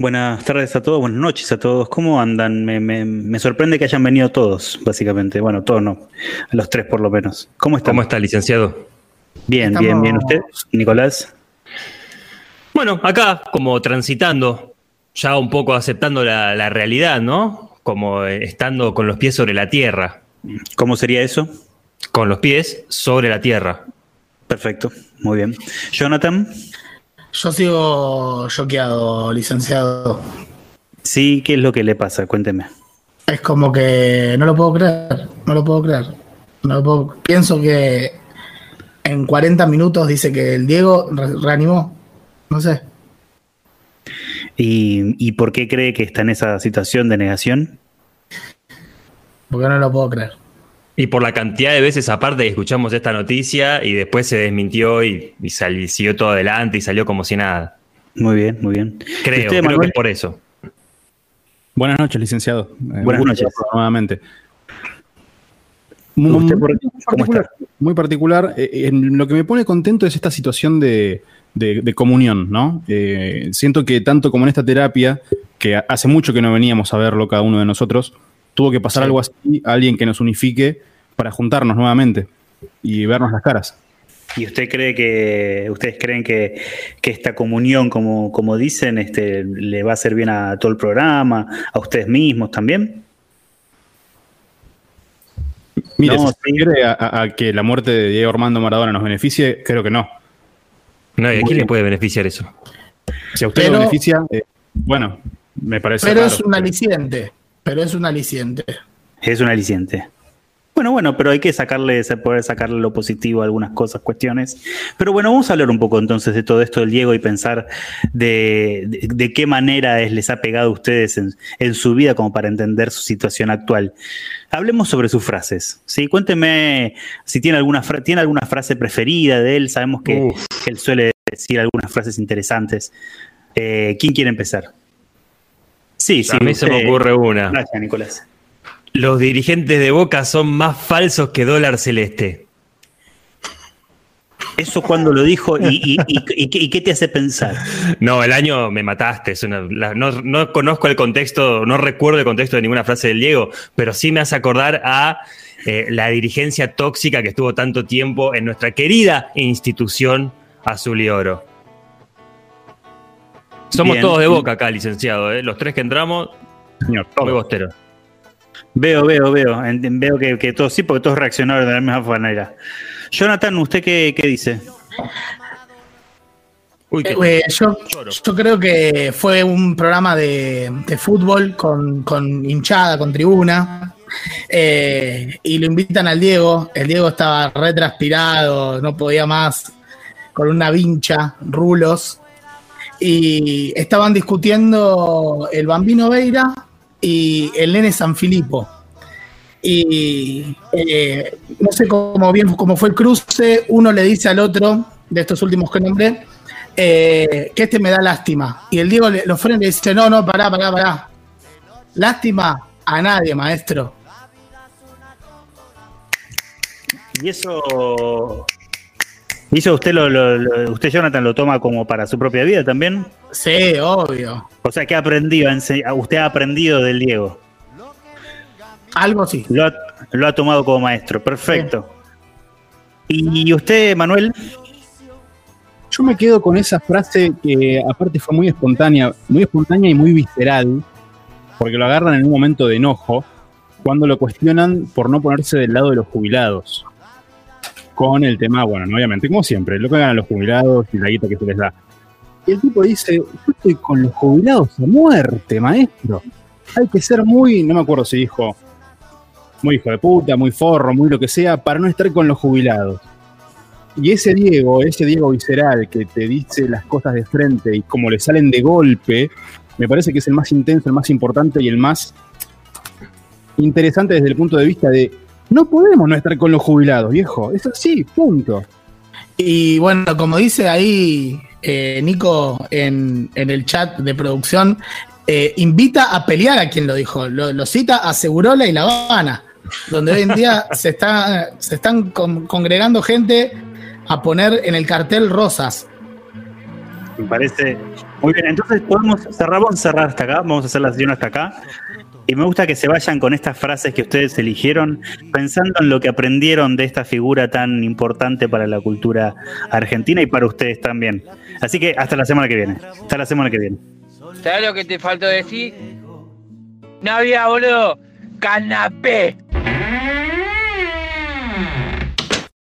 Buenas tardes a todos, buenas noches a todos. ¿Cómo andan? Me, sorprende que hayan venido todos, básicamente. Bueno, todos no, los tres por lo menos. ¿Cómo están? ¿Cómo está, licenciado? Bien, bien, bien. ¿Usted, Nicolás? Bueno, acá como transitando, ya un poco aceptando la, la realidad, ¿no? Como estando con los pies sobre la tierra. ¿Cómo sería eso? Con los pies sobre la tierra. Perfecto, muy bien. Jonathan. Yo sigo choqueado, licenciado. Sí, ¿qué es lo que le pasa? Cuénteme. Es como que no lo puedo creer, no lo puedo creer. No Pienso que en 40 minutos dice que el Diego reanimó. No sé. ¿Y, ¿Y por qué cree que está en esa situación de negación? Porque no lo puedo creer. Y por la cantidad de veces aparte que escuchamos esta noticia y después se desmintió y, siguió todo adelante y salió como si nada. Muy bien, muy bien. Creo, creo que es por eso. Buenas noches, licenciado. Eh, Buenas noches. Nuevamente. Muy, particular, muy particular. Eh, lo que me pone contento es esta situación de, comunión, ¿no? Eh, siento que tanto como en esta terapia, que hace mucho que no veníamos a verlo cada uno de nosotros, tuvo que pasar algo así, alguien que nos unifique para juntarnos nuevamente y vernos las caras. ¿Y usted cree que, ustedes creen que, esta comunión, como, como dicen, este, le va a hacer bien a todo el programa, a ustedes mismos también? Mire, si se quiere a, que la muerte de Diego Armando Maradona nos beneficie, creo que no. No, ¿y a quién le puede beneficiar eso? Si a usted le beneficia, eh, bueno, me parece. Pero es un aliciente. Pero es un aliciente. Es un aliciente. Bueno, bueno, pero hay que sacarle, poder sacarle lo positivo a algunas cosas, cuestiones. Pero bueno, vamos a hablar un poco entonces de todo esto del Diego y pensar de, qué manera les ha pegado a ustedes en, su vida como para entender su situación actual. Hablemos sobre sus frases. ¿sí? Cuénteme si tiene alguna, tiene alguna frase preferida de él. Sabemos que, él suele decir algunas frases interesantes. Eh, ¿Quién quiere empezar? Sí, sí. A mí se me ocurre una. Gracias, Nicolás. Los dirigentes de Boca son más falsos que dólar celeste. ¿Eso cuando lo dijo y, qué te hace pensar? No, el año me mataste. no, conozco el contexto, no recuerdo el contexto de ninguna frase del Diego, pero sí me hace acordar a eh, la dirigencia tóxica que estuvo tanto tiempo en nuestra querida institución azul y oro. Somos todos de boca acá, licenciado. ¿eh? Los tres que entramos, Señor, muy bostero. Veo, veo, veo. Veo que, todos sí, porque todos reaccionaron de la misma manera. Jonathan, ¿usted qué, dice? Eh, yo, creo que fue un programa de, fútbol con, hinchada, con tribuna. Eh, y lo invitan al Diego. El Diego estaba retranspirado, no podía más, con una vincha, rulos y estaban discutiendo el Bambino Veira y el nene San Filipo. Y eh, no sé cómo bien fue el cruce, uno le dice al otro, de estos últimos que nombré, eh, que este me da lástima. Y el Diego lo frena y le dice, no, no, pará, pará, pará. Lástima a nadie, maestro. Y eso ¿Y eso usted, lo, usted, Jonathan, lo toma como para su propia vida también? Sí, obvio. O sea, ¿qué ha aprendido? ¿Usted ha aprendido del Diego? Algo sí. Lo ha, tomado como maestro, perfecto. ¿Y usted, Manuel? Yo me quedo con esa frase que aparte fue muy espontánea, muy espontánea y muy visceral, porque lo agarran en un momento de enojo, cuando lo cuestionan por no ponerse del lado de los jubilados con el tema, bueno, obviamente, como siempre, lo que ganan los jubilados y la guita que se les da. Y el tipo dice, yo estoy con los jubilados a muerte, maestro. Hay que ser muy, no me acuerdo si dijo, muy hijo de puta, muy forro, muy lo que sea, para no estar con los jubilados. Y ese Diego, ese Diego visceral que te dice las cosas de frente y como le salen de golpe, me parece que es el más intenso, el más importante y el más interesante desde el punto de vista de no podemos no estar con los jubilados, viejo. Eso sí, punto. Y bueno, como dice ahí eh, Nico en, el chat de producción, eh, invita a pelear a quien lo dijo. Lo, cita a Segurola y La Habana, donde hoy en día se, está, se están congregando gente a poner en el cartel rosas. Me parece muy bien. Entonces podemos cerrar, vamos a cerrar hasta acá, vamos a hacer la sesión hasta acá. Y me gusta que se vayan con estas frases que ustedes eligieron, pensando en lo que aprendieron de esta figura tan importante para la cultura argentina y para ustedes también. Así que hasta la semana que viene. Hasta la semana que viene. ¿Sabes lo que te faltó decir? Había, boludo. Canapé.